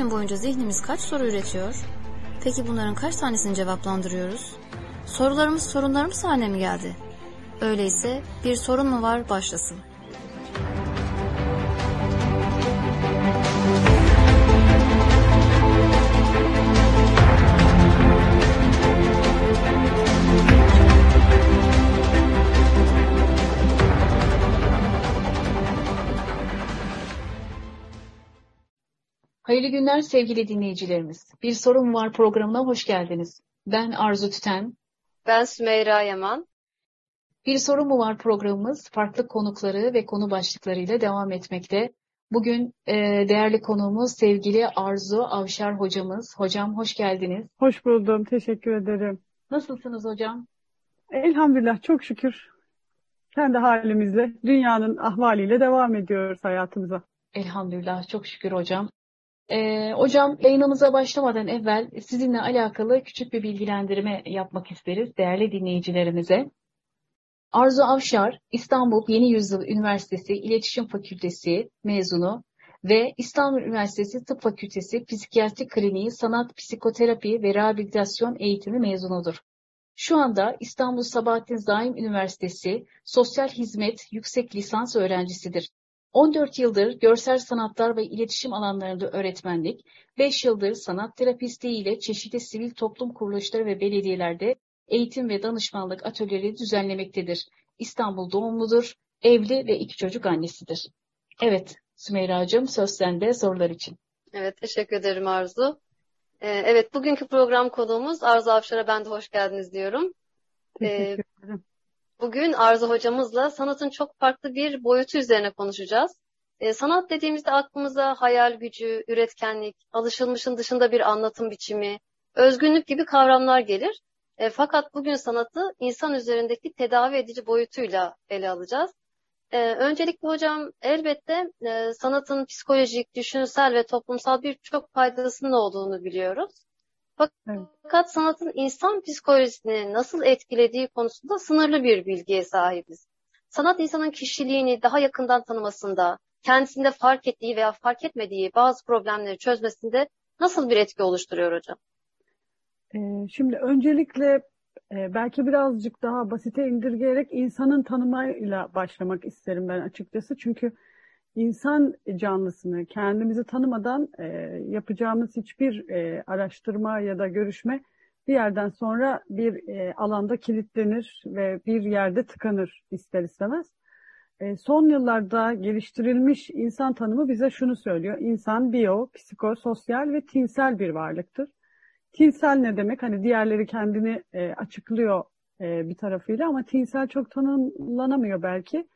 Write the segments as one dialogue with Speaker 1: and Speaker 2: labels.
Speaker 1: gün boyunca zihnimiz kaç soru üretiyor? Peki bunların kaç tanesini cevaplandırıyoruz? Sorularımız sorunlarımız haline mi geldi? Öyleyse bir sorun mu var başlasın.
Speaker 2: Hayırlı günler sevgili dinleyicilerimiz. Bir Sorun Var programına hoş geldiniz. Ben Arzu Tüten.
Speaker 3: Ben Sümeyra Yaman.
Speaker 2: Bir Sorun mu Var programımız farklı konukları ve konu başlıklarıyla devam etmekte. Bugün e, değerli konuğumuz sevgili Arzu Avşar hocamız. Hocam hoş geldiniz.
Speaker 4: Hoş buldum. Teşekkür ederim.
Speaker 2: Nasılsınız hocam?
Speaker 4: Elhamdülillah çok şükür. Kendi halimizle, dünyanın ahvaliyle devam ediyoruz hayatımıza.
Speaker 2: Elhamdülillah çok şükür hocam. Ee, hocam yayınımıza başlamadan evvel sizinle alakalı küçük bir bilgilendirme yapmak isteriz değerli dinleyicilerimize. Arzu Avşar, İstanbul Yeni Yüzyıl Üniversitesi İletişim Fakültesi mezunu ve İstanbul Üniversitesi Tıp Fakültesi Psikiyatri Kliniği Sanat Psikoterapi ve Rehabilitasyon Eğitimi mezunudur. Şu anda İstanbul Sabahattin Zaim Üniversitesi Sosyal Hizmet Yüksek Lisans öğrencisidir. 14 yıldır görsel sanatlar ve iletişim alanlarında öğretmenlik, 5 yıldır sanat terapistliği ile çeşitli sivil toplum kuruluşları ve belediyelerde eğitim ve danışmanlık atölyeleri düzenlemektedir. İstanbul doğumludur, evli ve iki çocuk annesidir. Evet Sümeyra'cığım söz sende sorular için.
Speaker 3: Evet teşekkür ederim Arzu. Ee, evet bugünkü program konuğumuz Arzu Avşar'a ben de hoş geldiniz diyorum.
Speaker 4: Teşekkür ederim.
Speaker 3: Bugün Arzu hocamızla sanatın çok farklı bir boyutu üzerine konuşacağız. Ee, sanat dediğimizde aklımıza hayal gücü, üretkenlik, alışılmışın dışında bir anlatım biçimi, özgünlük gibi kavramlar gelir. E, fakat bugün sanatı insan üzerindeki tedavi edici boyutuyla ele alacağız. E, öncelikle hocam elbette e, sanatın psikolojik, düşünsel ve toplumsal birçok faydasının olduğunu biliyoruz. Fakat sanatın insan psikolojisini nasıl etkilediği konusunda sınırlı bir bilgiye sahibiz. Sanat insanın kişiliğini daha yakından tanımasında, kendisinde fark ettiği veya fark etmediği bazı problemleri çözmesinde nasıl bir etki oluşturuyor hocam?
Speaker 4: Ee, şimdi öncelikle e, belki birazcık daha basite indirgeyerek insanın tanımayla başlamak isterim ben açıkçası. Çünkü insan canlısını kendimizi tanımadan e, yapacağımız hiçbir e, araştırma ya da görüşme bir yerden sonra bir e, alanda kilitlenir ve bir yerde tıkanır ister istemez. E, son yıllarda geliştirilmiş insan tanımı bize şunu söylüyor. İnsan biyo, psikososyal ve tinsel bir varlıktır. Tinsel ne demek? Hani diğerleri kendini e, açıklıyor e, bir tarafıyla ama tinsel çok tanımlanamıyor belki.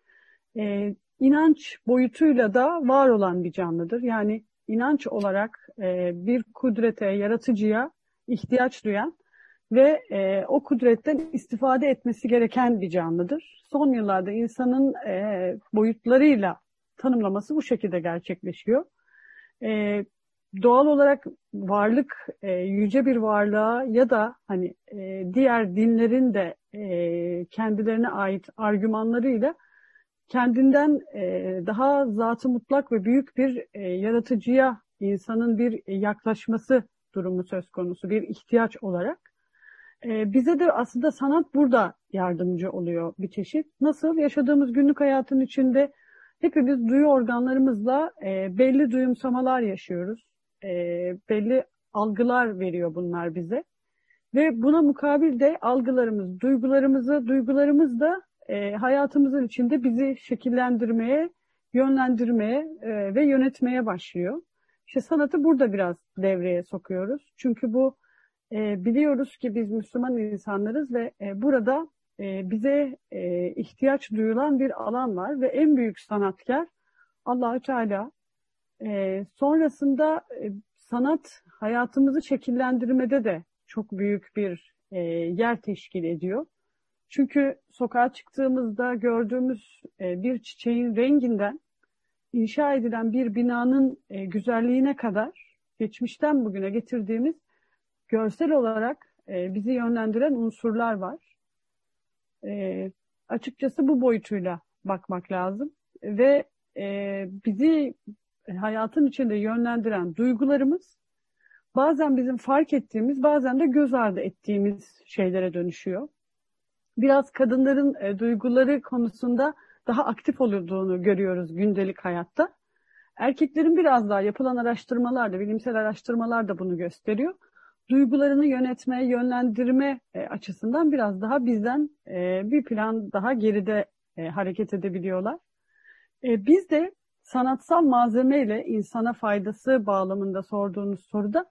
Speaker 4: E, inanç boyutuyla da var olan bir canlıdır. Yani inanç olarak e, bir kudrete, yaratıcıya ihtiyaç duyan ve e, o kudretten istifade etmesi gereken bir canlıdır. Son yıllarda insanın e, boyutlarıyla tanımlaması bu şekilde gerçekleşiyor. E, doğal olarak varlık e, yüce bir varlığa ya da hani e, diğer dinlerin de e, kendilerine ait argümanlarıyla kendinden e, daha zatı mutlak ve büyük bir e, yaratıcıya insanın bir yaklaşması durumu söz konusu bir ihtiyaç olarak. E, bize de aslında sanat burada yardımcı oluyor bir çeşit. Nasıl? Yaşadığımız günlük hayatın içinde hepimiz duyu organlarımızla belli duyumsamalar yaşıyoruz. Belli algılar veriyor bunlar bize. Ve buna mukabil de algılarımız, duygularımızı, duygularımız da e, hayatımızın içinde bizi şekillendirmeye, yönlendirmeye e, ve yönetmeye başlıyor. İşte sanatı burada biraz devreye sokuyoruz. Çünkü bu e, biliyoruz ki biz Müslüman insanlarız ve e, burada e, bize e, ihtiyaç duyulan bir alan var ve en büyük sanatkar Allahü Teala. E, sonrasında e, sanat hayatımızı şekillendirmede de çok büyük bir e, yer teşkil ediyor. Çünkü sokağa çıktığımızda gördüğümüz e, bir çiçeğin renginden inşa edilen bir binanın e, güzelliğine kadar geçmişten bugüne getirdiğimiz görsel olarak e, bizi yönlendiren unsurlar var. Açıkçası bu boyutuyla bakmak lazım ve bizi hayatın içinde yönlendiren duygularımız bazen bizim fark ettiğimiz bazen de göz ardı ettiğimiz şeylere dönüşüyor. Biraz kadınların e, duyguları konusunda daha aktif olduğunu görüyoruz gündelik hayatta. Erkeklerin biraz daha yapılan araştırmalar da, bilimsel araştırmalar da bunu gösteriyor. Duygularını yönetme, yönlendirme e, açısından biraz daha bizden e, bir plan daha geride e, hareket edebiliyorlar. E, biz de sanatsal malzemeyle insana faydası bağlamında sorduğunuz soruda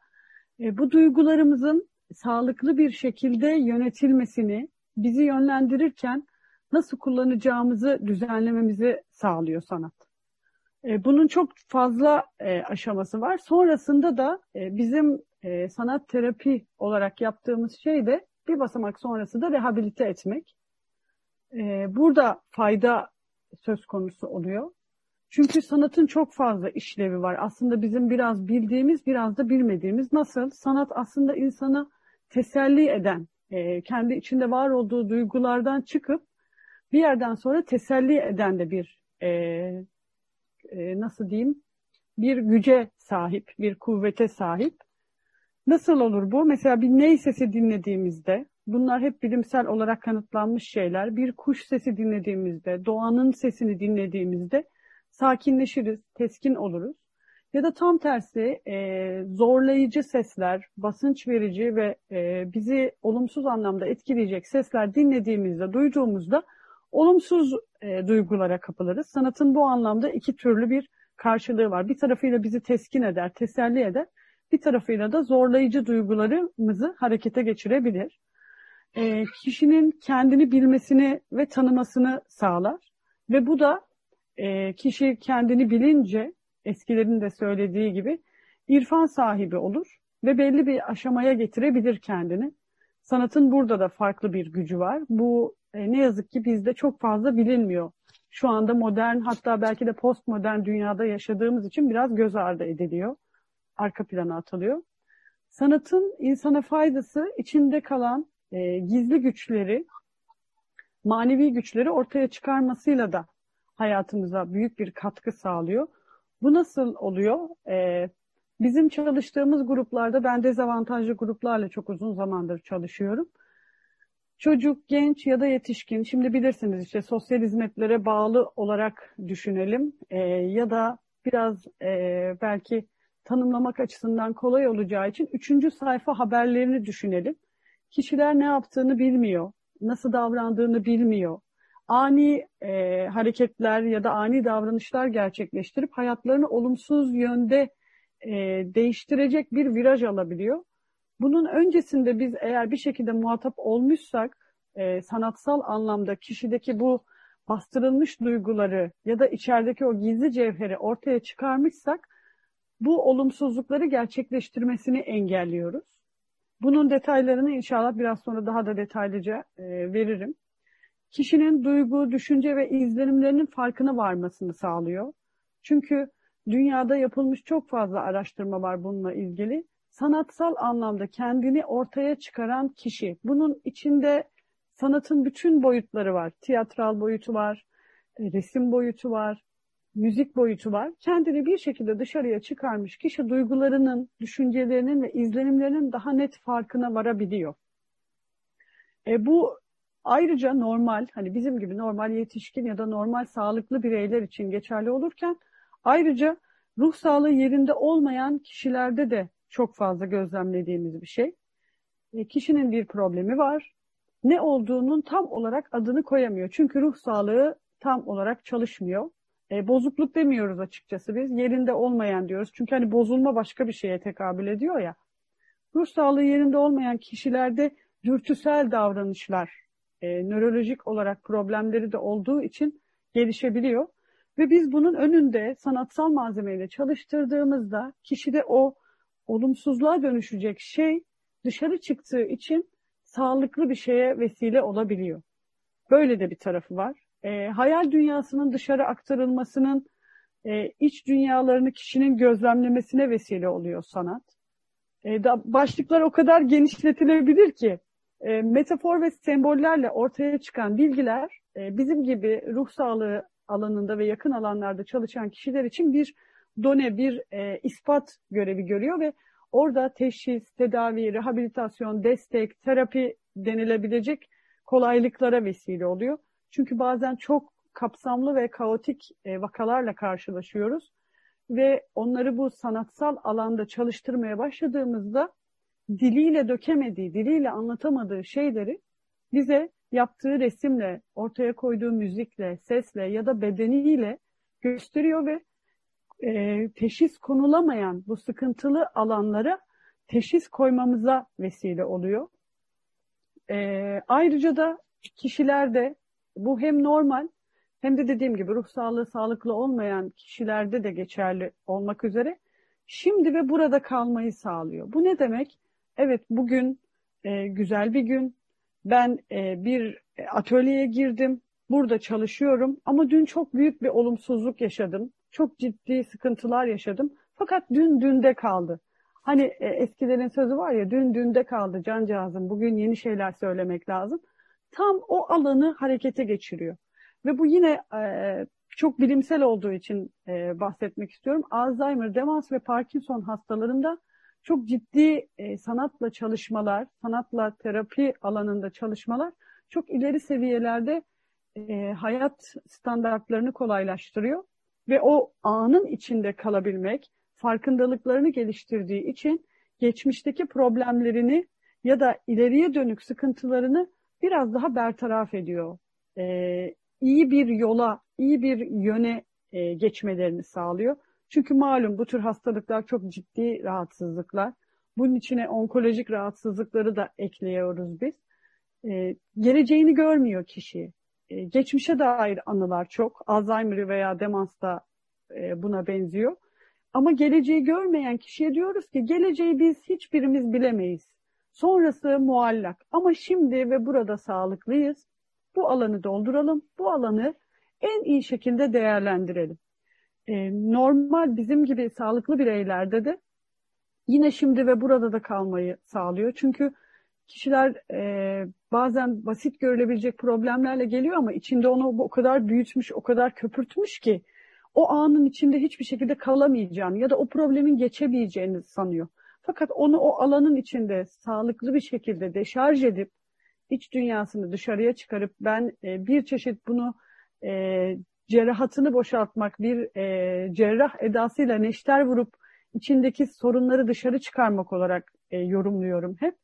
Speaker 4: e, bu duygularımızın sağlıklı bir şekilde yönetilmesini bizi yönlendirirken nasıl kullanacağımızı düzenlememizi sağlıyor sanat. E, bunun çok fazla e, aşaması var. Sonrasında da e, bizim sanat terapi olarak yaptığımız şey de bir basamak sonrası da rehabilite etmek. Burada fayda söz konusu oluyor. Çünkü sanatın çok fazla işlevi var. Aslında bizim biraz bildiğimiz, biraz da bilmediğimiz. Nasıl? Sanat aslında insanı teselli eden, e, kendi içinde var olduğu duygulardan çıkıp bir yerden sonra teselli eden de bir e, e, nasıl diyeyim bir güce sahip, bir kuvvete sahip. Nasıl olur bu? Mesela bir ney sesi dinlediğimizde, bunlar hep bilimsel olarak kanıtlanmış şeyler. Bir kuş sesi dinlediğimizde, doğanın sesini dinlediğimizde sakinleşiriz, teskin oluruz. Ya da tam tersi e, zorlayıcı sesler, basınç verici ve e, bizi olumsuz anlamda etkileyecek sesler dinlediğimizde, duyduğumuzda olumsuz e, duygulara kapılırız. Sanatın bu anlamda iki türlü bir karşılığı var. Bir tarafıyla bizi teskin eder, teselli eder. Bir tarafıyla da zorlayıcı duygularımızı harekete geçirebilir. E, kişinin kendini bilmesini ve tanımasını sağlar. Ve bu da e, kişi kendini bilince eskilerin de söylediği gibi irfan sahibi olur ve belli bir aşamaya getirebilir kendini. Sanatın burada da farklı bir gücü var. Bu e, ne yazık ki bizde çok fazla bilinmiyor. Şu anda modern hatta belki de postmodern dünyada yaşadığımız için biraz göz ardı ediliyor. Arka plana atılıyor. Sanatın insana faydası içinde kalan e, gizli güçleri, manevi güçleri ortaya çıkarmasıyla da hayatımıza büyük bir katkı sağlıyor. Bu nasıl oluyor? Ee, bizim çalıştığımız gruplarda ben dezavantajlı gruplarla çok uzun zamandır çalışıyorum. Çocuk, genç ya da yetişkin, şimdi bilirsiniz işte sosyal hizmetlere bağlı olarak düşünelim ee, ya da biraz e, belki tanımlamak açısından kolay olacağı için üçüncü sayfa haberlerini düşünelim. Kişiler ne yaptığını bilmiyor, nasıl davrandığını bilmiyor, ani e, hareketler ya da ani davranışlar gerçekleştirip hayatlarını olumsuz yönde e, değiştirecek bir viraj alabiliyor. Bunun öncesinde biz eğer bir şekilde muhatap olmuşsak e, sanatsal anlamda kişideki bu bastırılmış duyguları ya da içerideki o gizli cevheri ortaya çıkarmışsak bu olumsuzlukları gerçekleştirmesini engelliyoruz. Bunun detaylarını inşallah biraz sonra daha da detaylıca e, veririm kişinin duygu, düşünce ve izlenimlerinin farkına varmasını sağlıyor. Çünkü dünyada yapılmış çok fazla araştırma var bununla ilgili. Sanatsal anlamda kendini ortaya çıkaran kişi. Bunun içinde sanatın bütün boyutları var. Tiyatral boyutu var, e, resim boyutu var, müzik boyutu var. Kendini bir şekilde dışarıya çıkarmış kişi duygularının, düşüncelerinin ve izlenimlerinin daha net farkına varabiliyor. E bu Ayrıca normal, hani bizim gibi normal yetişkin ya da normal sağlıklı bireyler için geçerli olurken ayrıca ruh sağlığı yerinde olmayan kişilerde de çok fazla gözlemlediğimiz bir şey. E, kişinin bir problemi var. Ne olduğunun tam olarak adını koyamıyor. Çünkü ruh sağlığı tam olarak çalışmıyor. E, bozukluk demiyoruz açıkçası biz. Yerinde olmayan diyoruz. Çünkü hani bozulma başka bir şeye tekabül ediyor ya. Ruh sağlığı yerinde olmayan kişilerde dürtüsel davranışlar e, nörolojik olarak problemleri de olduğu için gelişebiliyor. Ve biz bunun önünde sanatsal malzemeyle çalıştırdığımızda kişide o olumsuzluğa dönüşecek şey dışarı çıktığı için sağlıklı bir şeye vesile olabiliyor. Böyle de bir tarafı var. E, hayal dünyasının dışarı aktarılmasının e, iç dünyalarını kişinin gözlemlemesine vesile oluyor sanat. E, da, başlıklar o kadar genişletilebilir ki e, metafor ve sembollerle ortaya çıkan bilgiler e, bizim gibi ruh sağlığı alanında ve yakın alanlarda çalışan kişiler için bir done, bir e, ispat görevi görüyor ve orada teşhis, tedavi, rehabilitasyon, destek, terapi denilebilecek kolaylıklara vesile oluyor. Çünkü bazen çok kapsamlı ve kaotik e, vakalarla karşılaşıyoruz ve onları bu sanatsal alanda çalıştırmaya başladığımızda diliyle dökemediği, diliyle anlatamadığı şeyleri bize yaptığı resimle, ortaya koyduğu müzikle, sesle ya da bedeniyle gösteriyor ve e, teşhis konulamayan bu sıkıntılı alanlara teşhis koymamıza vesile oluyor. E, ayrıca da kişilerde bu hem normal hem de dediğim gibi ruh sağlığı sağlıklı olmayan kişilerde de geçerli olmak üzere şimdi ve burada kalmayı sağlıyor. Bu ne demek? Evet bugün e, güzel bir gün. Ben e, bir atölyeye girdim. Burada çalışıyorum ama dün çok büyük bir olumsuzluk yaşadım. Çok ciddi sıkıntılar yaşadım. Fakat dün dünde kaldı. Hani e, eskilerin sözü var ya dün dünde kaldı cancağızım. Bugün yeni şeyler söylemek lazım. Tam o alanı harekete geçiriyor. Ve bu yine e, çok bilimsel olduğu için e, bahsetmek istiyorum. Alzheimer, demans ve Parkinson hastalarında çok ciddi e, sanatla çalışmalar, sanatla terapi alanında çalışmalar çok ileri seviyelerde e, hayat standartlarını kolaylaştırıyor ve o anın içinde kalabilmek, farkındalıklarını geliştirdiği için geçmişteki problemlerini ya da ileriye dönük sıkıntılarını biraz daha bertaraf ediyor. E, iyi bir yola, iyi bir yöne e, geçmelerini sağlıyor. Çünkü malum bu tür hastalıklar çok ciddi rahatsızlıklar. Bunun içine onkolojik rahatsızlıkları da ekliyoruz biz. Ee, geleceğini görmüyor kişi. Ee, geçmişe dair anılar çok. Alzheimer veya demans da e, buna benziyor. Ama geleceği görmeyen kişiye diyoruz ki geleceği biz hiçbirimiz bilemeyiz. Sonrası muallak. Ama şimdi ve burada sağlıklıyız. Bu alanı dolduralım. Bu alanı en iyi şekilde değerlendirelim e, normal bizim gibi sağlıklı bireylerde de yine şimdi ve burada da kalmayı sağlıyor. Çünkü kişiler e, bazen basit görülebilecek problemlerle geliyor ama içinde onu o kadar büyütmüş, o kadar köpürtmüş ki o anın içinde hiçbir şekilde kalamayacağını ya da o problemin geçemeyeceğini sanıyor. Fakat onu o alanın içinde sağlıklı bir şekilde deşarj edip iç dünyasını dışarıya çıkarıp ben e, bir çeşit bunu e, cerrahatını boşaltmak, bir e, cerrah edasıyla neşter vurup içindeki sorunları dışarı çıkarmak olarak e, yorumluyorum hep.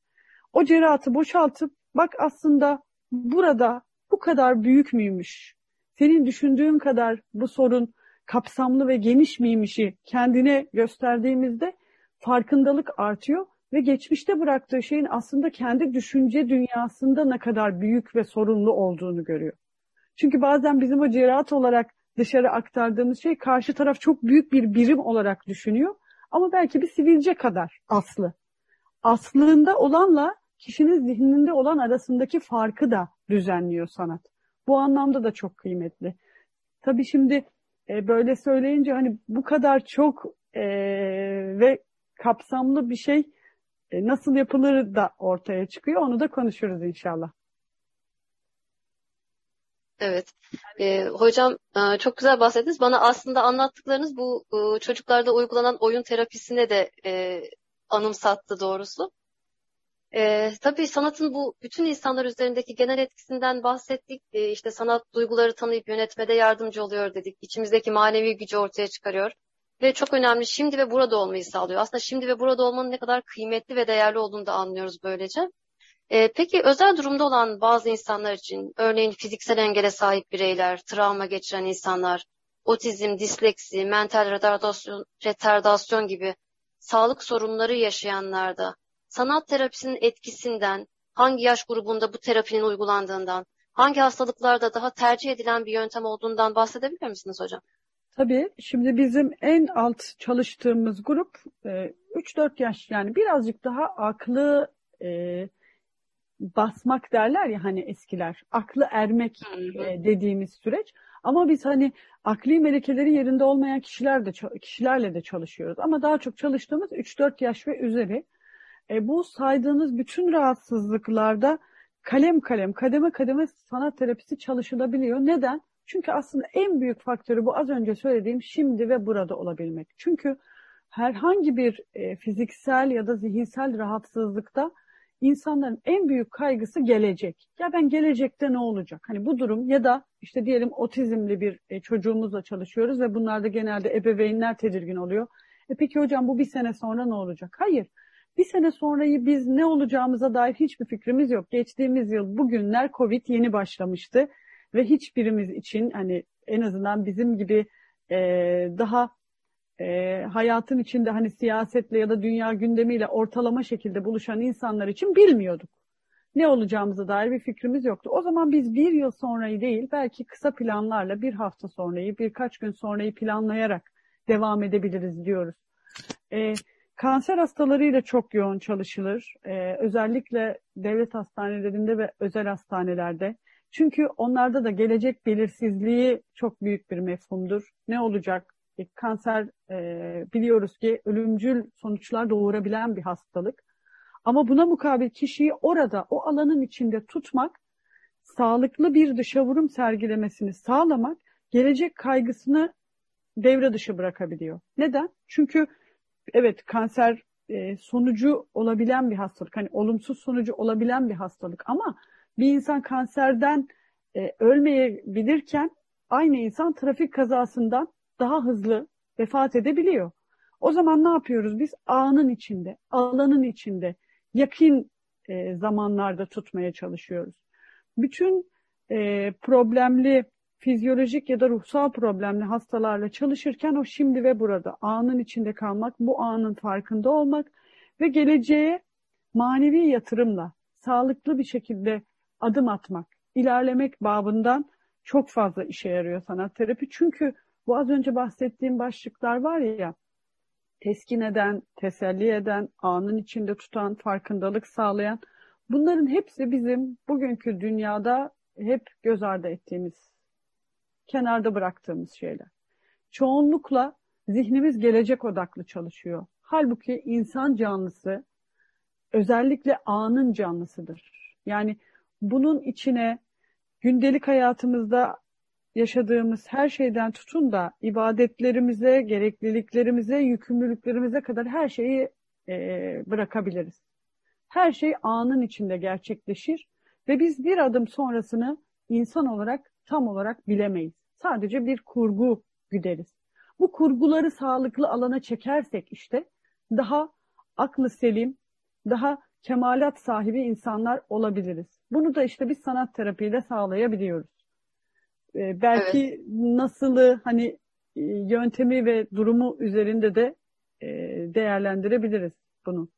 Speaker 4: O cerrahatı boşaltıp bak aslında burada bu kadar büyük müymüş? Senin düşündüğün kadar bu sorun kapsamlı ve geniş miymişi kendine gösterdiğimizde farkındalık artıyor ve geçmişte bıraktığı şeyin aslında kendi düşünce dünyasında ne kadar büyük ve sorunlu olduğunu görüyor. Çünkü bazen bizim o cerrahat olarak dışarı aktardığımız şey karşı taraf çok büyük bir birim olarak düşünüyor. Ama belki bir sivilce kadar aslı. Aslında olanla kişinin zihninde olan arasındaki farkı da düzenliyor sanat. Bu anlamda da çok kıymetli. Tabii şimdi e, böyle söyleyince hani bu kadar çok e, ve kapsamlı bir şey e, nasıl yapılır da ortaya çıkıyor. Onu da konuşuruz inşallah.
Speaker 3: Evet. Ee, hocam e, çok güzel bahsettiniz. Bana aslında anlattıklarınız bu e, çocuklarda uygulanan oyun terapisine de e, anımsattı doğrusu. E, tabii sanatın bu bütün insanlar üzerindeki genel etkisinden bahsettik. E, işte sanat duyguları tanıyıp yönetmede yardımcı oluyor dedik. İçimizdeki manevi gücü ortaya çıkarıyor. Ve çok önemli şimdi ve burada olmayı sağlıyor. Aslında şimdi ve burada olmanın ne kadar kıymetli ve değerli olduğunu da anlıyoruz böylece. E, peki özel durumda olan bazı insanlar için, örneğin fiziksel engele sahip bireyler, travma geçiren insanlar, otizm, disleksi, mental retardasyon, retardasyon gibi sağlık sorunları yaşayanlarda sanat terapisinin etkisinden, hangi yaş grubunda bu terapinin uygulandığından, hangi hastalıklarda daha tercih edilen bir yöntem olduğundan bahsedebilir misiniz hocam?
Speaker 4: Tabii. Şimdi bizim en alt çalıştığımız grup 3-4 e, yaş yani birazcık daha aklı e, basmak derler ya hani eskiler. Aklı ermek e, dediğimiz süreç. Ama biz hani akli melekeleri yerinde olmayan kişiler de kişilerle de çalışıyoruz. Ama daha çok çalıştığımız 3-4 yaş ve üzeri. E, bu saydığınız bütün rahatsızlıklarda kalem kalem, kademe kademe sanat terapisi çalışılabiliyor. Neden? Çünkü aslında en büyük faktörü bu az önce söylediğim şimdi ve burada olabilmek. Çünkü herhangi bir e, fiziksel ya da zihinsel rahatsızlıkta insanların en büyük kaygısı gelecek. Ya ben gelecekte ne olacak? Hani bu durum ya da işte diyelim otizmli bir e, çocuğumuzla çalışıyoruz ve bunlarda genelde ebeveynler tedirgin oluyor. E peki hocam bu bir sene sonra ne olacak? Hayır. Bir sene sonrayı biz ne olacağımıza dair hiçbir fikrimiz yok. Geçtiğimiz yıl bugünler Covid yeni başlamıştı ve hiçbirimiz için hani en azından bizim gibi e, daha e, hayatın içinde hani siyasetle ya da dünya gündemiyle ortalama şekilde buluşan insanlar için bilmiyorduk. Ne olacağımıza dair bir fikrimiz yoktu. O zaman biz bir yıl sonrayı değil belki kısa planlarla bir hafta sonrayı birkaç gün sonrayı planlayarak devam edebiliriz diyoruz. E, kanser hastalarıyla çok yoğun çalışılır. E, özellikle devlet hastanelerinde ve özel hastanelerde. Çünkü onlarda da gelecek belirsizliği çok büyük bir mefhumdur. Ne olacak? E, kanser e, biliyoruz ki ölümcül sonuçlar doğurabilen bir hastalık. Ama buna mukabil kişiyi orada, o alanın içinde tutmak, sağlıklı bir dışa vurum sergilemesini sağlamak, gelecek kaygısını devre dışı bırakabiliyor. Neden? Çünkü evet kanser e, sonucu olabilen bir hastalık. Hani olumsuz sonucu olabilen bir hastalık ama bir insan kanserden e, ölmeyebilirken aynı insan trafik kazasından daha hızlı vefat edebiliyor. O zaman ne yapıyoruz biz? Anın içinde, alanın içinde, yakın e, zamanlarda tutmaya çalışıyoruz. Bütün e, problemli fizyolojik ya da ruhsal problemli hastalarla çalışırken o şimdi ve burada anın içinde kalmak, bu anın farkında olmak ve geleceğe manevi yatırımla sağlıklı bir şekilde adım atmak, ilerlemek babından çok fazla işe yarıyor sanat terapi. Çünkü bu az önce bahsettiğim başlıklar var ya, teskin eden, teselli eden, anın içinde tutan, farkındalık sağlayan, bunların hepsi bizim bugünkü dünyada hep göz ardı ettiğimiz, kenarda bıraktığımız şeyler. Çoğunlukla zihnimiz gelecek odaklı çalışıyor. Halbuki insan canlısı özellikle anın canlısıdır. Yani bunun içine gündelik hayatımızda yaşadığımız her şeyden tutun da ibadetlerimize, gerekliliklerimize, yükümlülüklerimize kadar her şeyi e, bırakabiliriz. Her şey anın içinde gerçekleşir ve biz bir adım sonrasını insan olarak tam olarak bilemeyiz. Sadece bir kurgu güderiz. Bu kurguları sağlıklı alana çekersek işte daha aklı selim, daha kemalat sahibi insanlar olabiliriz. Bunu da işte biz sanat terapiyle sağlayabiliyoruz. Ee, belki evet. nasılı hani e, yöntemi ve durumu üzerinde de e, değerlendirebiliriz bunu.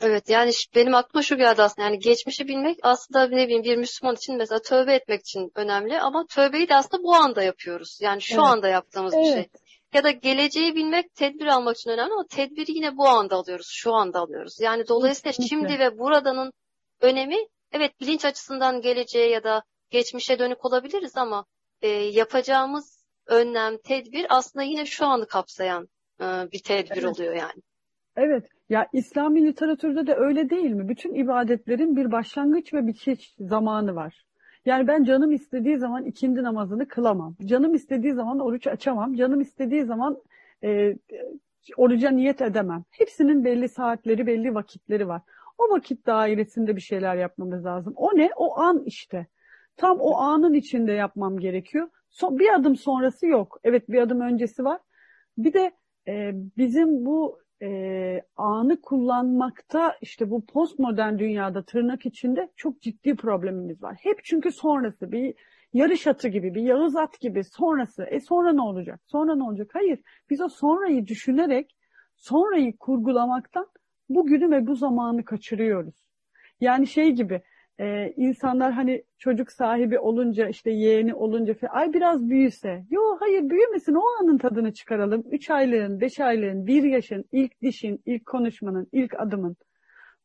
Speaker 3: Evet yani benim aklıma şu geldi aslında yani geçmişi bilmek aslında ne bileyim bir Müslüman için mesela tövbe etmek için önemli ama tövbeyi de aslında bu anda yapıyoruz. Yani şu evet. anda yaptığımız evet. bir şey. Ya da geleceği bilmek tedbir almak için önemli ama tedbiri yine bu anda alıyoruz, şu anda alıyoruz. Yani dolayısıyla Kesinlikle. şimdi ve buradanın önemi evet bilinç açısından geleceğe ya da geçmişe dönük olabiliriz ama e, yapacağımız önlem, tedbir aslında yine şu anı kapsayan e, bir tedbir evet. oluyor yani.
Speaker 4: Evet. Ya İslami literatürde de öyle değil mi? Bütün ibadetlerin bir başlangıç ve bitiş zamanı var. Yani ben canım istediği zaman ikindi namazını kılamam. Canım istediği zaman oruç açamam. Canım istediği zaman e, oruca niyet edemem. Hepsinin belli saatleri, belli vakitleri var. O vakit dairesinde bir şeyler yapmamız lazım. O ne? O an işte. Tam o anın içinde yapmam gerekiyor. So, bir adım sonrası yok. Evet bir adım öncesi var. Bir de e, bizim bu e, anı kullanmakta işte bu postmodern dünyada tırnak içinde çok ciddi problemimiz var. Hep çünkü sonrası bir yarış atı gibi, bir yağız at gibi sonrası. E sonra ne olacak? Sonra ne olacak? Hayır. Biz o sonrayı düşünerek sonrayı kurgulamaktan bugünü ve bu zamanı kaçırıyoruz. Yani şey gibi e, insanlar hani çocuk sahibi olunca işte yeğeni olunca ay biraz büyüse. Yo hayır büyümesin o anın tadını çıkaralım. Üç aylığın, beş aylığın, bir yaşın, ilk dişin, ilk konuşmanın, ilk adımın.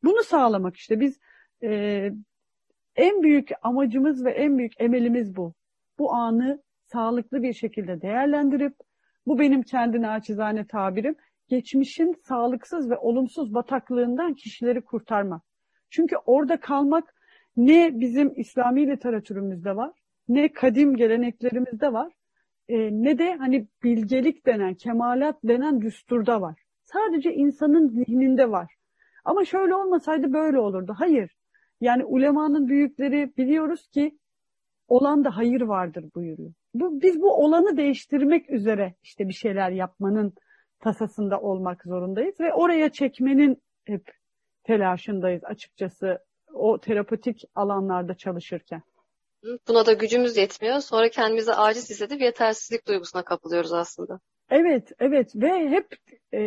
Speaker 4: Bunu sağlamak işte biz e, en büyük amacımız ve en büyük emelimiz bu. Bu anı sağlıklı bir şekilde değerlendirip bu benim kendi naçizane tabirim geçmişin sağlıksız ve olumsuz bataklığından kişileri kurtarmak. Çünkü orada kalmak ne bizim İslami literatürümüzde var ne kadim geleneklerimizde var e, ne de hani bilgelik denen, kemalat denen düsturda var. Sadece insanın zihninde var. Ama şöyle olmasaydı böyle olurdu. Hayır. Yani ulemanın büyükleri biliyoruz ki olan da hayır vardır buyuruyor. Bu, biz bu olanı değiştirmek üzere işte bir şeyler yapmanın tasasında olmak zorundayız ve oraya çekmenin hep telaşındayız açıkçası o terapötik alanlarda çalışırken.
Speaker 3: Buna da gücümüz yetmiyor. Sonra kendimizi aciz hissedip yetersizlik duygusuna kapılıyoruz aslında.
Speaker 4: Evet, evet ve hep e,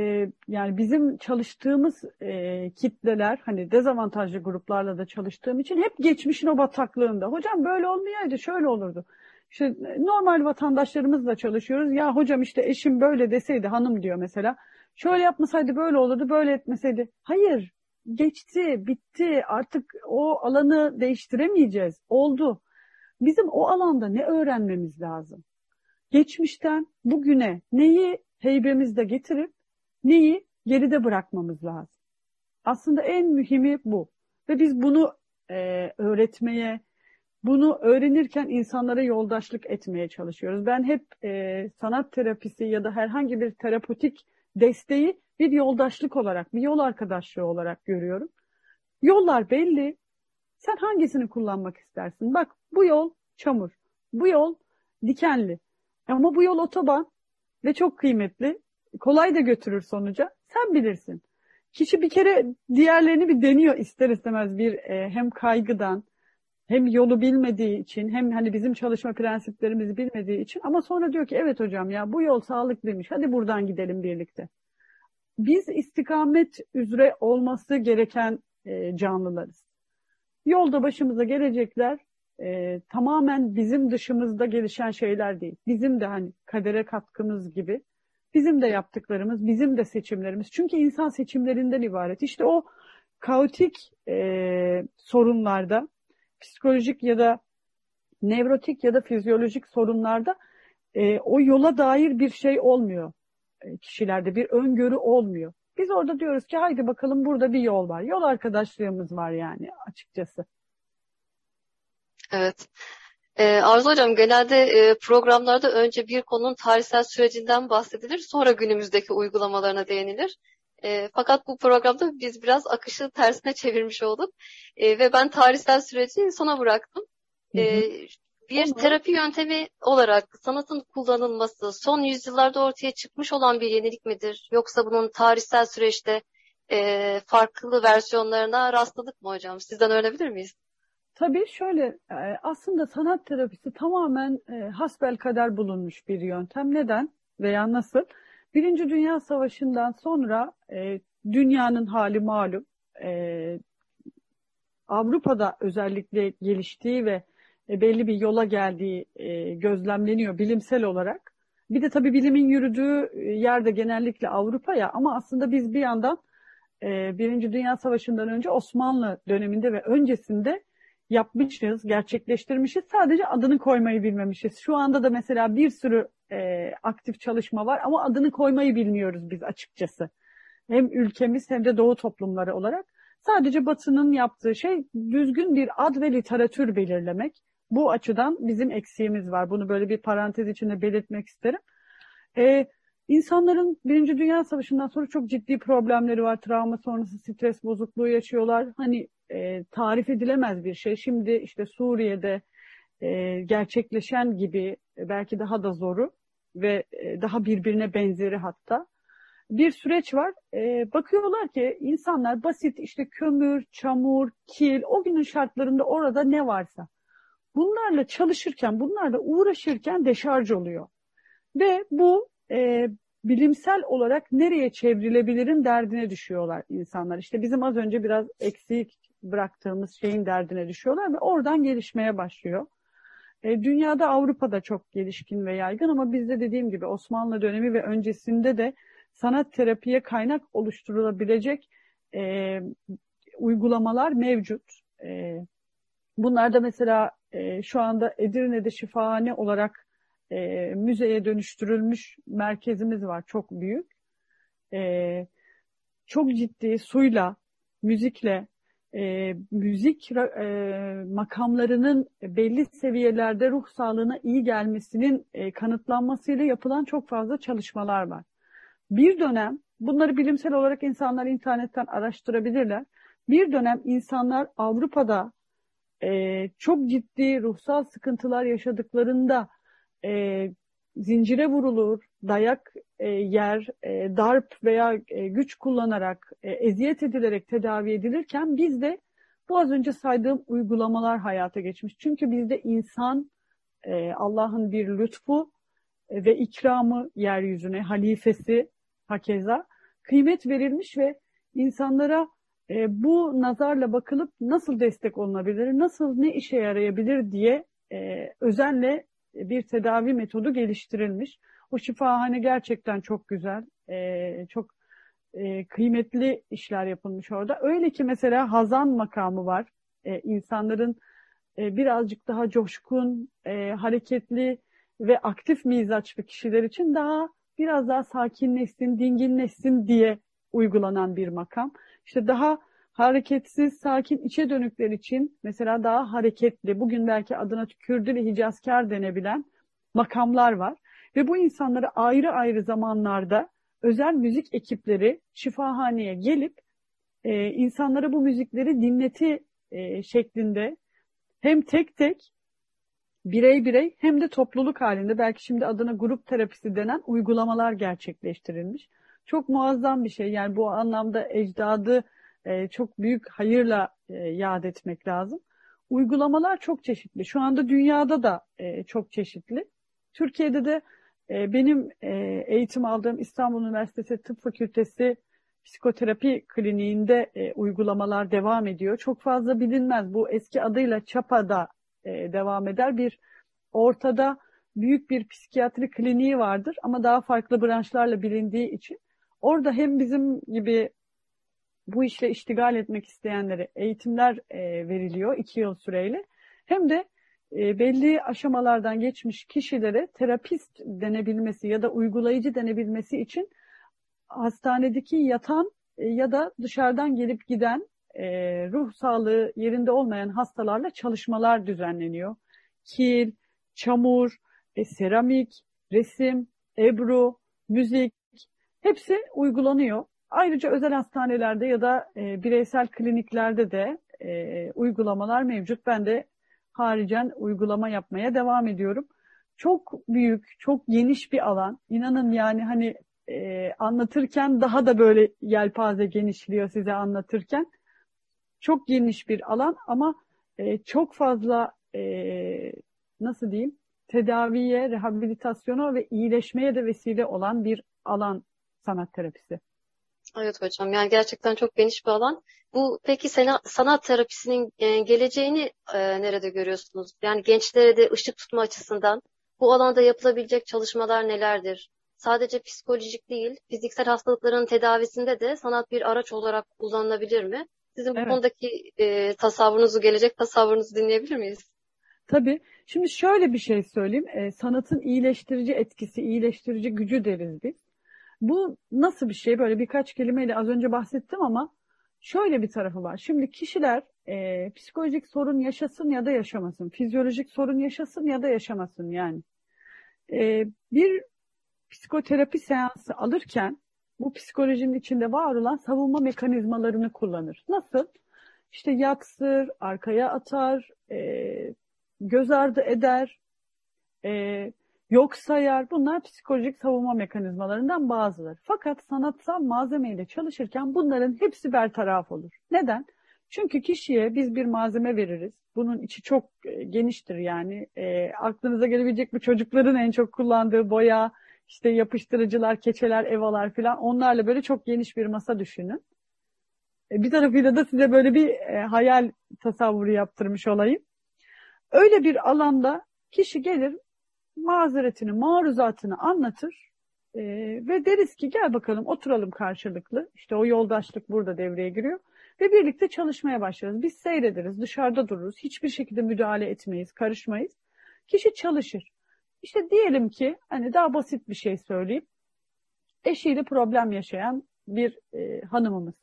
Speaker 4: yani bizim çalıştığımız e, kitleler hani dezavantajlı gruplarla da çalıştığım için hep geçmişin o bataklığında. Hocam böyle olmayaydı şöyle olurdu. İşte normal vatandaşlarımızla çalışıyoruz. Ya hocam işte eşim böyle deseydi hanım diyor mesela. Şöyle yapmasaydı böyle olurdu, böyle etmeseydi. Hayır, geçti, bitti. Artık o alanı değiştiremeyeceğiz. Oldu. Bizim o alanda ne öğrenmemiz lazım? Geçmişten bugüne neyi heybemizde getirip neyi geride bırakmamız lazım. Aslında en mühimi bu. Ve biz bunu e, öğretmeye, bunu öğrenirken insanlara yoldaşlık etmeye çalışıyoruz. Ben hep e, sanat terapisi ya da herhangi bir terapötik desteği bir yoldaşlık olarak, bir yol arkadaşlığı olarak görüyorum. Yollar belli. Sen hangisini kullanmak istersin? Bak bu yol çamur, bu yol dikenli. Ama bu yol otoban ve çok kıymetli. Kolay da götürür sonuca. Sen bilirsin. Kişi bir kere diğerlerini bir deniyor ister istemez bir e, hem kaygıdan hem yolu bilmediği için hem hani bizim çalışma prensiplerimizi bilmediği için ama sonra diyor ki evet hocam ya bu yol sağlıklıymış hadi buradan gidelim birlikte. Biz istikamet üzere olması gereken e, canlılarız. Yolda başımıza gelecekler e, tamamen bizim dışımızda gelişen şeyler değil. Bizim de hani kadere katkımız gibi bizim de yaptıklarımız, bizim de seçimlerimiz. Çünkü insan seçimlerinden ibaret. İşte o kaotik e, sorunlarda, psikolojik ya da nevrotik ya da fizyolojik sorunlarda e, o yola dair bir şey olmuyor kişilerde, bir öngörü olmuyor. Biz orada diyoruz ki haydi bakalım burada bir yol var. Yol arkadaşlığımız var yani açıkçası.
Speaker 3: Evet. Ee, Arzu Hocam genelde e, programlarda önce bir konunun tarihsel sürecinden bahsedilir, sonra günümüzdeki uygulamalarına değinilir. E, fakat bu programda biz biraz akışı tersine çevirmiş olduk e, ve ben tarihsel süreci sona bıraktım. E, bir Olur. terapi yöntemi olarak sanatın kullanılması son yüzyıllarda ortaya çıkmış olan bir yenilik midir? Yoksa bunun tarihsel süreçte e, farklı versiyonlarına rastladık mı hocam? Sizden öğrenebilir miyiz?
Speaker 4: Tabii şöyle e, aslında sanat terapisi tamamen e, hasbel kader bulunmuş bir yöntem. Neden veya nasıl? Birinci Dünya Savaşı'ndan sonra e, dünyanın hali malum. Avrupa'da özellikle geliştiği ve belli bir yola geldiği gözlemleniyor bilimsel olarak. Bir de tabii bilimin yürüdüğü yerde genellikle Avrupa ya ama aslında biz bir yandan Birinci Dünya Savaşı'ndan önce Osmanlı döneminde ve öncesinde yapmışız, gerçekleştirmişiz. Sadece adını koymayı bilmemişiz. Şu anda da mesela bir sürü e, aktif çalışma var ama adını koymayı bilmiyoruz biz açıkçası. Hem ülkemiz hem de doğu toplumları olarak. Sadece Batı'nın yaptığı şey düzgün bir ad ve literatür belirlemek. Bu açıdan bizim eksiğimiz var. Bunu böyle bir parantez içinde belirtmek isterim. Ee, insanların Birinci Dünya Savaşı'ndan sonra çok ciddi problemleri var. Travma sonrası stres bozukluğu yaşıyorlar. Hani e, tarif edilemez bir şey. Şimdi işte Suriye'de e, gerçekleşen gibi e, belki daha da zoru ve e, daha birbirine benzeri hatta bir süreç var. E, bakıyorlar ki insanlar basit işte kömür, çamur, kil o günün şartlarında orada ne varsa bunlarla çalışırken, bunlarla uğraşırken deşarj oluyor. Ve bu e, bilimsel olarak nereye çevrilebilirim derdine düşüyorlar insanlar. İşte bizim az önce biraz eksik bıraktığımız şeyin derdine düşüyorlar ve oradan gelişmeye başlıyor. E, dünyada Avrupa'da çok gelişkin ve yaygın ama bizde dediğim gibi Osmanlı dönemi ve öncesinde de sanat terapiye kaynak oluşturulabilecek e, uygulamalar mevcut. E, bunlarda mesela e, şu anda Edirne'de şifahane olarak e, müzeye dönüştürülmüş merkezimiz var çok büyük. E, çok ciddi suyla, müzikle, e, müzik e, makamlarının belli seviyelerde ruh sağlığına iyi gelmesinin e, kanıtlanmasıyla yapılan çok fazla çalışmalar var. Bir dönem bunları bilimsel olarak insanlar internetten araştırabilirler. Bir dönem insanlar Avrupa'da e, çok ciddi ruhsal sıkıntılar yaşadıklarında e, zincire vurulur, dayak e, yer, e, darp veya e, güç kullanarak, e, eziyet edilerek tedavi edilirken bizde bu az önce saydığım uygulamalar hayata geçmiş. Çünkü bizde insan e, Allah'ın bir lütfu e, ve ikramı yeryüzüne, halifesi hakeza kıymet verilmiş ve insanlara e, bu nazarla bakılıp nasıl destek olunabilir, nasıl ne işe yarayabilir diye e, özenle bir tedavi metodu geliştirilmiş. O şifahane gerçekten çok güzel, e, çok e, kıymetli işler yapılmış orada. Öyle ki mesela hazan makamı var. E, insanların e, birazcık daha coşkun, e, hareketli ve aktif mizaçlı kişiler için daha biraz daha sakinleşsin, dinginleşsin diye uygulanan bir makam. İşte daha hareketsiz, sakin, içe dönükler için mesela daha hareketli, bugün belki adına Kürdü Hicazkar denebilen makamlar var. Ve bu insanlara ayrı ayrı zamanlarda özel müzik ekipleri şifahaneye gelip e, insanlara bu müzikleri dinleti e, şeklinde hem tek tek birey birey hem de topluluk halinde belki şimdi adına grup terapisi denen uygulamalar gerçekleştirilmiş. Çok muazzam bir şey. Yani bu anlamda ecdadı e, çok büyük hayırla e, yad etmek lazım. Uygulamalar çok çeşitli. Şu anda dünyada da e, çok çeşitli. Türkiye'de de e, benim e, eğitim aldığım İstanbul Üniversitesi Tıp Fakültesi Psikoterapi Kliniğinde e, uygulamalar devam ediyor. Çok fazla bilinmez. Bu eski adıyla ÇAPA'da e, devam eder. Bir ortada büyük bir psikiyatri kliniği vardır ama daha farklı branşlarla bilindiği için orada hem bizim gibi bu işle iştigal etmek isteyenlere eğitimler e, veriliyor iki yıl süreyle. Hem de e, belli aşamalardan geçmiş kişilere terapist denebilmesi ya da uygulayıcı denebilmesi için hastanedeki yatan e, ya da dışarıdan gelip giden e, ruh sağlığı yerinde olmayan hastalarla çalışmalar düzenleniyor. Kil, çamur, e, seramik, resim, ebru, müzik hepsi uygulanıyor. Ayrıca özel hastanelerde ya da e, bireysel kliniklerde de e, uygulamalar mevcut. Ben de haricen uygulama yapmaya devam ediyorum. Çok büyük, çok geniş bir alan. İnanın yani hani e, anlatırken daha da böyle yelpaze genişliyor size anlatırken. Çok geniş bir alan ama e, çok fazla e, nasıl diyeyim tedaviye, rehabilitasyona ve iyileşmeye de vesile olan bir alan sanat terapisi.
Speaker 3: Evet hocam yani gerçekten çok geniş bir alan. Bu peki sanat, sanat terapisinin e, geleceğini e, nerede görüyorsunuz? Yani gençlere de ışık tutma açısından bu alanda yapılabilecek çalışmalar nelerdir? Sadece psikolojik değil, fiziksel hastalıkların tedavisinde de sanat bir araç olarak kullanılabilir mi? Sizin bu evet. konudaki e, tasavvurunuzu, gelecek tasavvurunuzu dinleyebilir miyiz?
Speaker 4: Tabii. Şimdi şöyle bir şey söyleyeyim. E, sanatın iyileştirici etkisi, iyileştirici gücü deriz biz. Bu nasıl bir şey? Böyle birkaç kelimeyle az önce bahsettim ama şöyle bir tarafı var. Şimdi kişiler e, psikolojik sorun yaşasın ya da yaşamasın, fizyolojik sorun yaşasın ya da yaşamasın yani. E, bir psikoterapi seansı alırken bu psikolojinin içinde var olan savunma mekanizmalarını kullanır. Nasıl? İşte yaksır, arkaya atar, e, göz ardı eder, e, yok sayar. Bunlar psikolojik savunma mekanizmalarından bazıları. Fakat sanatsal malzemeyle çalışırken bunların hepsi bertaraf olur. Neden? Çünkü kişiye biz bir malzeme veririz. Bunun içi çok e, geniştir yani. E, aklınıza gelebilecek bu çocukların en çok kullandığı boya, işte yapıştırıcılar, keçeler, evalar falan onlarla böyle çok geniş bir masa düşünün. E, bir tarafıyla da size böyle bir e, hayal tasavvuru yaptırmış olayım. Öyle bir alanda kişi gelir mazeretini, maruzatını anlatır e, ve deriz ki gel bakalım oturalım karşılıklı. İşte o yoldaşlık burada devreye giriyor ve birlikte çalışmaya başlarız. Biz seyrederiz, dışarıda dururuz, hiçbir şekilde müdahale etmeyiz, karışmayız. Kişi çalışır. İşte diyelim ki hani daha basit bir şey söyleyeyim. Eşiyle problem yaşayan bir e, hanımımız.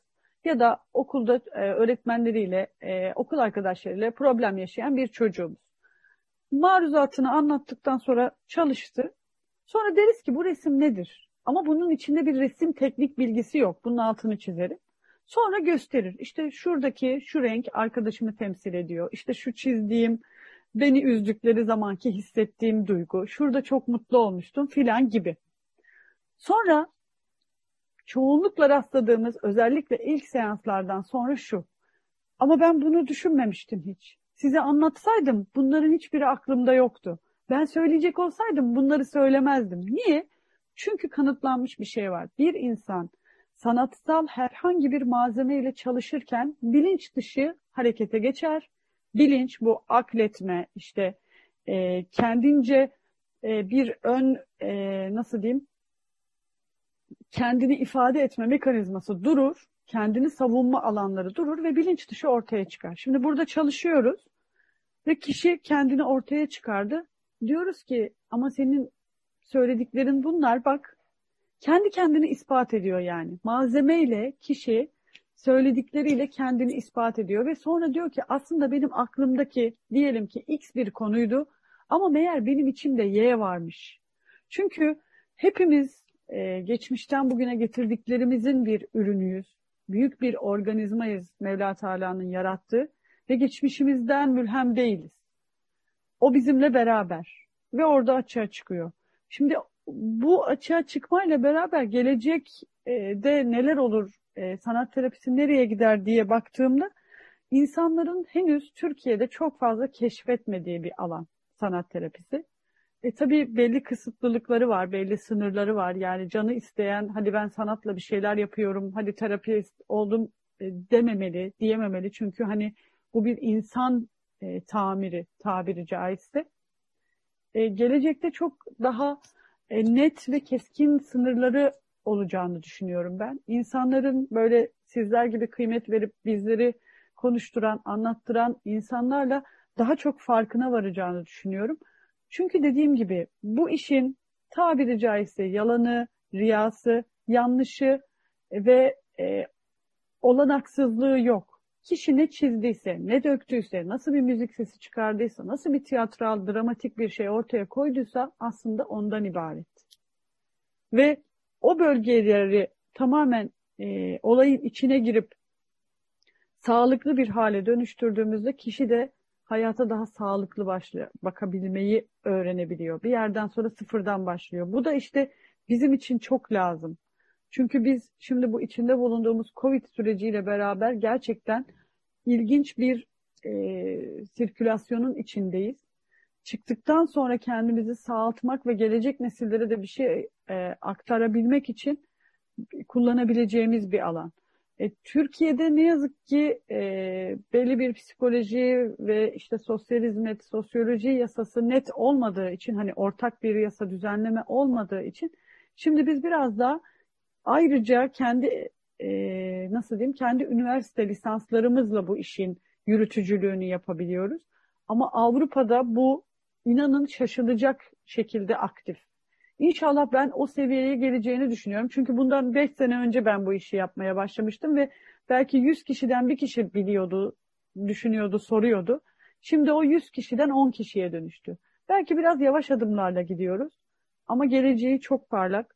Speaker 4: ya da okulda e, öğretmenleriyle, e, okul arkadaşlarıyla problem yaşayan bir çocuğumuz. Maruzatını anlattıktan sonra çalıştı. Sonra deriz ki bu resim nedir? Ama bunun içinde bir resim teknik bilgisi yok. Bunun altını çizerim. Sonra gösterir. İşte şuradaki şu renk arkadaşımı temsil ediyor. İşte şu çizdiğim beni üzdükleri zamanki hissettiğim duygu. Şurada çok mutlu olmuştum filan gibi. Sonra çoğunlukla rastladığımız özellikle ilk seanslardan sonra şu. Ama ben bunu düşünmemiştim hiç. Size anlatsaydım bunların hiçbiri aklımda yoktu. Ben söyleyecek olsaydım bunları söylemezdim. Niye? Çünkü kanıtlanmış bir şey var. Bir insan sanatsal herhangi bir malzeme ile çalışırken bilinç dışı harekete geçer. Bilinç bu akletme işte e, kendince e, bir ön e, nasıl diyeyim kendini ifade etme mekanizması durur, kendini savunma alanları durur ve bilinç dışı ortaya çıkar. Şimdi burada çalışıyoruz ve kişi kendini ortaya çıkardı. Diyoruz ki ama senin söylediklerin bunlar bak kendi kendini ispat ediyor yani. Malzemeyle kişi söyledikleriyle kendini ispat ediyor ve sonra diyor ki aslında benim aklımdaki diyelim ki X bir konuydu ama meğer benim içimde Y varmış. Çünkü hepimiz e, geçmişten bugüne getirdiklerimizin bir ürünüyüz. Büyük bir organizmayız Mevla Teala'nın yarattığı ve geçmişimizden mülhem değiliz. O bizimle beraber ve orada açığa çıkıyor. Şimdi bu açığa çıkmayla beraber gelecekte neler olur, e, sanat terapisi nereye gider diye baktığımda insanların henüz Türkiye'de çok fazla keşfetmediği bir alan sanat terapisi. E tabii belli kısıtlılıkları var, belli sınırları var. Yani canı isteyen hadi ben sanatla bir şeyler yapıyorum, hadi terapist oldum e, dememeli, diyememeli. Çünkü hani bu bir insan e, tamiri, tabiri caizse. E, gelecekte çok daha e, net ve keskin sınırları olacağını düşünüyorum ben. İnsanların böyle sizler gibi kıymet verip bizleri konuşturan, anlattıran insanlarla daha çok farkına varacağını düşünüyorum. Çünkü dediğim gibi bu işin tabiri caizse yalanı, riyası, yanlışı ve e, olanaksızlığı yok. Kişi ne çizdiyse, ne döktüyse, nasıl bir müzik sesi çıkardıysa, nasıl bir tiyatral, dramatik bir şey ortaya koyduysa aslında ondan ibaret. Ve o bölgeleri tamamen e, olayın içine girip sağlıklı bir hale dönüştürdüğümüzde kişi de hayata daha sağlıklı başlıyor, bakabilmeyi öğrenebiliyor. Bir yerden sonra sıfırdan başlıyor. Bu da işte bizim için çok lazım. Çünkü biz şimdi bu içinde bulunduğumuz Covid süreciyle beraber gerçekten ilginç bir e, sirkülasyonun içindeyiz. Çıktıktan sonra kendimizi sağaltmak ve gelecek nesillere de bir şey e, aktarabilmek için kullanabileceğimiz bir alan. E, Türkiye'de ne yazık ki e, belli bir psikoloji ve işte sosyal hizmet, sosyoloji yasası net olmadığı için hani ortak bir yasa düzenleme olmadığı için şimdi biz biraz daha ayrıca kendi e, nasıl diyeyim kendi üniversite lisanslarımızla bu işin yürütücülüğünü yapabiliyoruz. Ama Avrupa'da bu inanın şaşılacak şekilde aktif. İnşallah ben o seviyeye geleceğini düşünüyorum. Çünkü bundan 5 sene önce ben bu işi yapmaya başlamıştım ve belki 100 kişiden bir kişi biliyordu, düşünüyordu, soruyordu. Şimdi o 100 kişiden 10 kişiye dönüştü. Belki biraz yavaş adımlarla gidiyoruz ama geleceği çok parlak.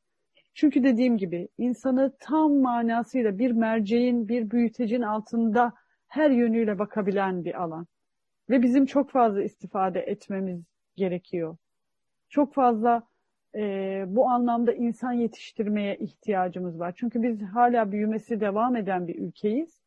Speaker 4: Çünkü dediğim gibi insanı tam manasıyla bir merceğin, bir büyütecin altında her yönüyle bakabilen bir alan. Ve bizim çok fazla istifade etmemiz gerekiyor. Çok fazla e, bu anlamda insan yetiştirmeye ihtiyacımız var. Çünkü biz hala büyümesi devam eden bir ülkeyiz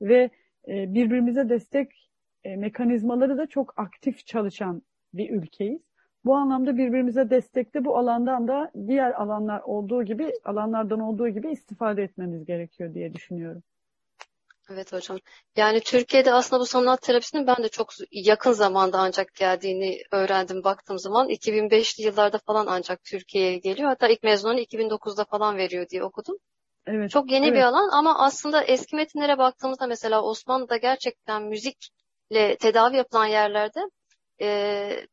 Speaker 4: ve e, birbirimize destek e, mekanizmaları da çok aktif çalışan bir ülkeyiz. Bu anlamda birbirimize destekte bu alandan da diğer alanlar olduğu gibi alanlardan olduğu gibi istifade etmemiz gerekiyor diye düşünüyorum.
Speaker 3: Evet hocam. Yani Türkiye'de aslında bu sanat terapisinin ben de çok yakın zamanda ancak geldiğini öğrendim baktığım zaman. 2005'li yıllarda falan ancak Türkiye'ye geliyor. Hatta ilk mezununu 2009'da falan veriyor diye okudum. Evet. Çok yeni evet. bir alan ama aslında eski metinlere baktığımızda mesela Osmanlı'da gerçekten müzikle tedavi yapılan yerlerde e,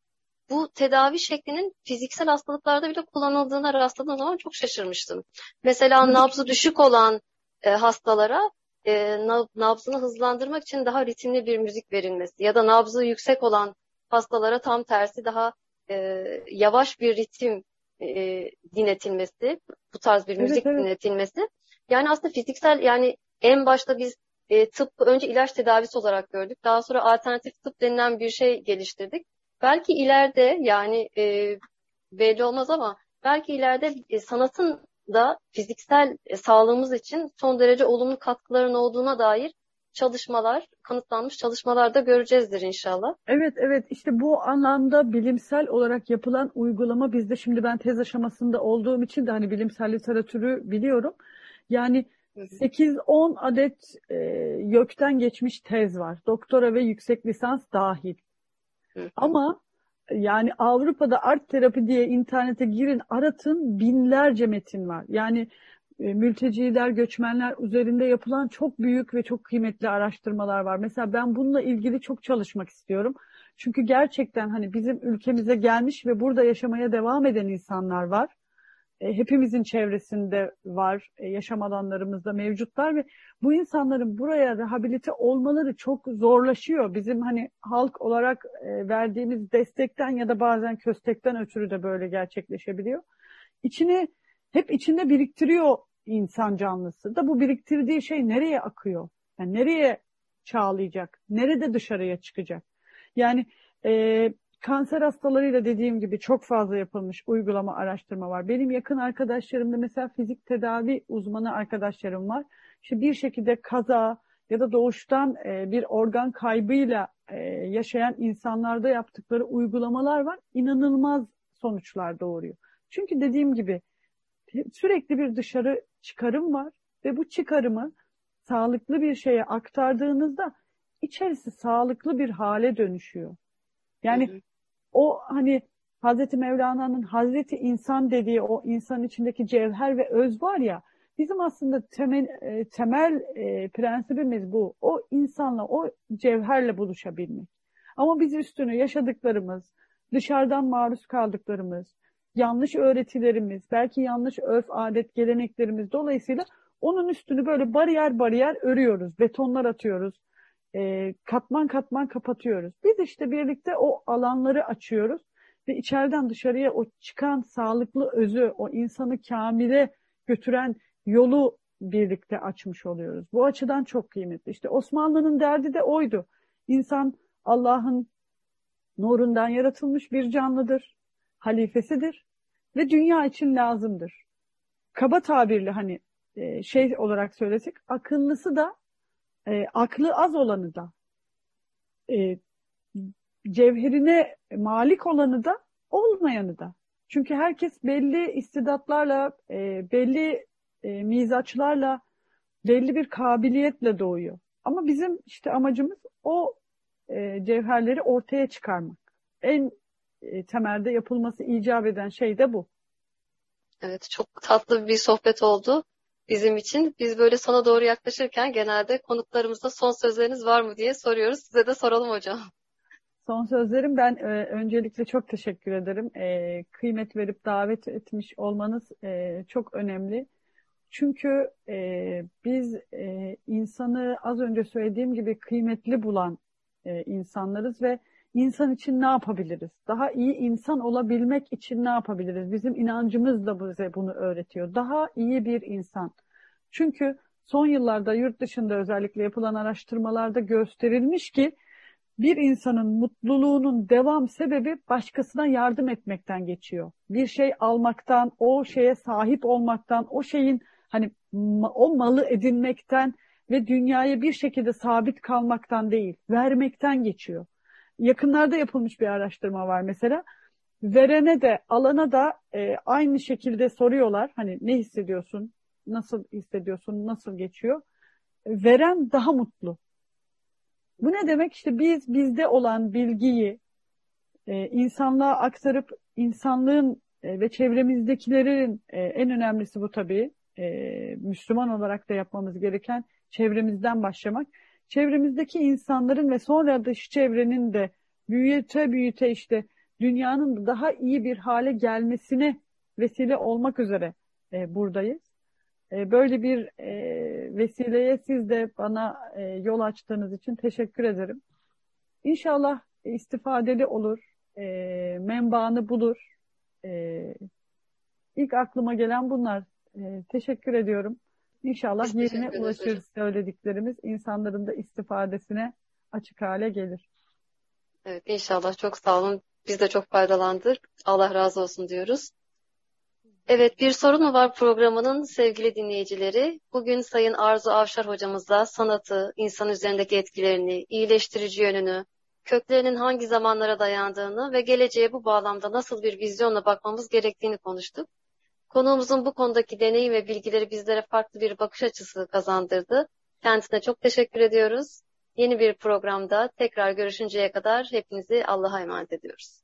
Speaker 3: bu tedavi şeklinin fiziksel hastalıklarda bile kullanıldığına rastladığım zaman çok şaşırmıştım. Mesela nabzı düşük olan e, hastalara e, nabzını hızlandırmak için daha ritimli bir müzik verilmesi ya da nabzı yüksek olan hastalara tam tersi daha e, yavaş bir ritim e, dinletilmesi, bu tarz bir müzik evet, evet. dinletilmesi. Yani aslında fiziksel yani en başta biz e, tıp önce ilaç tedavisi olarak gördük. Daha sonra alternatif tıp denilen bir şey geliştirdik. Belki ileride yani e, belli olmaz ama belki ileride e, sanatın da fiziksel e, sağlığımız için son derece olumlu katkıların olduğuna dair çalışmalar, kanıtlanmış çalışmalar da göreceğizdir inşallah.
Speaker 4: Evet, evet. İşte bu anlamda bilimsel olarak yapılan uygulama bizde şimdi ben tez aşamasında olduğum için de hani bilimsel literatürü biliyorum. Yani 8-10 adet e, YÖK'ten geçmiş tez var. Doktora ve yüksek lisans dahil. Ama yani Avrupa'da art terapi diye internete girin aratın binlerce metin var. Yani e, mülteciler, göçmenler üzerinde yapılan çok büyük ve çok kıymetli araştırmalar var. Mesela ben bununla ilgili çok çalışmak istiyorum. Çünkü gerçekten hani bizim ülkemize gelmiş ve burada yaşamaya devam eden insanlar var. E, hepimizin çevresinde var, e, yaşam alanlarımızda mevcutlar ve bu insanların buraya rehabilite olmaları çok zorlaşıyor. Bizim hani halk olarak e, verdiğimiz destekten ya da bazen köstekten ötürü de böyle gerçekleşebiliyor. İçine hep içinde biriktiriyor insan canlısı da bu biriktirdiği şey nereye akıyor? Yani nereye çağlayacak? Nerede dışarıya çıkacak? Yani e, kanser hastalarıyla dediğim gibi çok fazla yapılmış uygulama araştırma var. Benim yakın arkadaşlarımda mesela fizik tedavi uzmanı arkadaşlarım var. İşte bir şekilde kaza ya da doğuştan e, bir organ kaybıyla e, yaşayan insanlarda yaptıkları uygulamalar var. İnanılmaz sonuçlar doğuruyor. Çünkü dediğim gibi sürekli bir dışarı çıkarım var ve bu çıkarımı sağlıklı bir şeye aktardığınızda içerisi sağlıklı bir hale dönüşüyor. Yani hı. O hani Hazreti Mevlana'nın Hazreti insan dediği o insan içindeki cevher ve öz var ya bizim aslında temel, e, temel e, prensibimiz bu. O insanla, o cevherle buluşabilmek. Ama biz üstünü yaşadıklarımız, dışarıdan maruz kaldıklarımız, yanlış öğretilerimiz, belki yanlış örf, adet, geleneklerimiz dolayısıyla onun üstünü böyle bariyer bariyer örüyoruz, betonlar atıyoruz, e, katman katman kapatıyoruz. Biz işte birlikte o alanları açıyoruz ve içeriden dışarıya o çıkan sağlıklı özü, o insanı kamile götüren yolu birlikte açmış oluyoruz. Bu açıdan çok kıymetli. İşte Osmanlı'nın derdi de oydu. İnsan Allah'ın nurundan yaratılmış bir canlıdır halifesidir ve dünya için lazımdır. Kaba tabirle hani e, şey olarak söylesek akıllısı da e, aklı az olanı da e, cevherine malik olanı da olmayanı da. Çünkü herkes belli istidatlarla, e, belli e, mizaçlarla, belli bir kabiliyetle doğuyor. Ama bizim işte amacımız o e, cevherleri ortaya çıkarmak. En e, temelde yapılması icap eden şey de bu.
Speaker 3: Evet çok tatlı bir sohbet oldu bizim için. Biz böyle sona doğru yaklaşırken genelde konuklarımızda son sözleriniz var mı diye soruyoruz. Size de soralım hocam.
Speaker 4: Son sözlerim ben e, öncelikle çok teşekkür ederim. E, kıymet verip davet etmiş olmanız e, çok önemli. Çünkü e, biz e, insanı az önce söylediğim gibi kıymetli bulan e, insanlarız ve insan için ne yapabiliriz? Daha iyi insan olabilmek için ne yapabiliriz? Bizim inancımız da bize bunu öğretiyor. Daha iyi bir insan. Çünkü son yıllarda yurt dışında özellikle yapılan araştırmalarda gösterilmiş ki bir insanın mutluluğunun devam sebebi başkasına yardım etmekten geçiyor. Bir şey almaktan, o şeye sahip olmaktan, o şeyin hani o malı edinmekten ve dünyaya bir şekilde sabit kalmaktan değil, vermekten geçiyor yakınlarda yapılmış bir araştırma var mesela. Verene de alana da e, aynı şekilde soruyorlar. Hani ne hissediyorsun? Nasıl hissediyorsun? Nasıl geçiyor? Veren daha mutlu. Bu ne demek? İşte biz bizde olan bilgiyi e, insanlığa aktarıp insanlığın e, ve çevremizdekilerin e, en önemlisi bu tabii. E, Müslüman olarak da yapmamız gereken çevremizden başlamak çevremizdeki insanların ve sonra dış çevrenin de büyüte büyüte işte dünyanın daha iyi bir hale gelmesine vesile olmak üzere e, buradayız. E, böyle bir e, vesileye siz de bana e, yol açtığınız için teşekkür ederim. İnşallah istifadeli olur, e, menbaını bulur. E, ilk aklıma gelen bunlar. E, teşekkür ediyorum. İnşallah
Speaker 3: Biz
Speaker 4: yerine ulaşır
Speaker 3: hocam.
Speaker 4: söylediklerimiz, insanların da istifadesine açık hale gelir.
Speaker 3: Evet, inşallah çok sağ olun. Biz de çok faydalandık. Allah razı olsun diyoruz. Evet, bir sorun mu var programının sevgili dinleyicileri? Bugün Sayın Arzu Avşar hocamızla sanatı, insan üzerindeki etkilerini, iyileştirici yönünü, köklerinin hangi zamanlara dayandığını ve geleceğe bu bağlamda nasıl bir vizyonla bakmamız gerektiğini konuştuk. Konuğumuzun bu konudaki deneyim ve bilgileri bizlere farklı bir bakış açısı kazandırdı. Kendisine çok teşekkür ediyoruz. Yeni bir programda tekrar görüşünceye kadar hepinizi Allah'a emanet ediyoruz.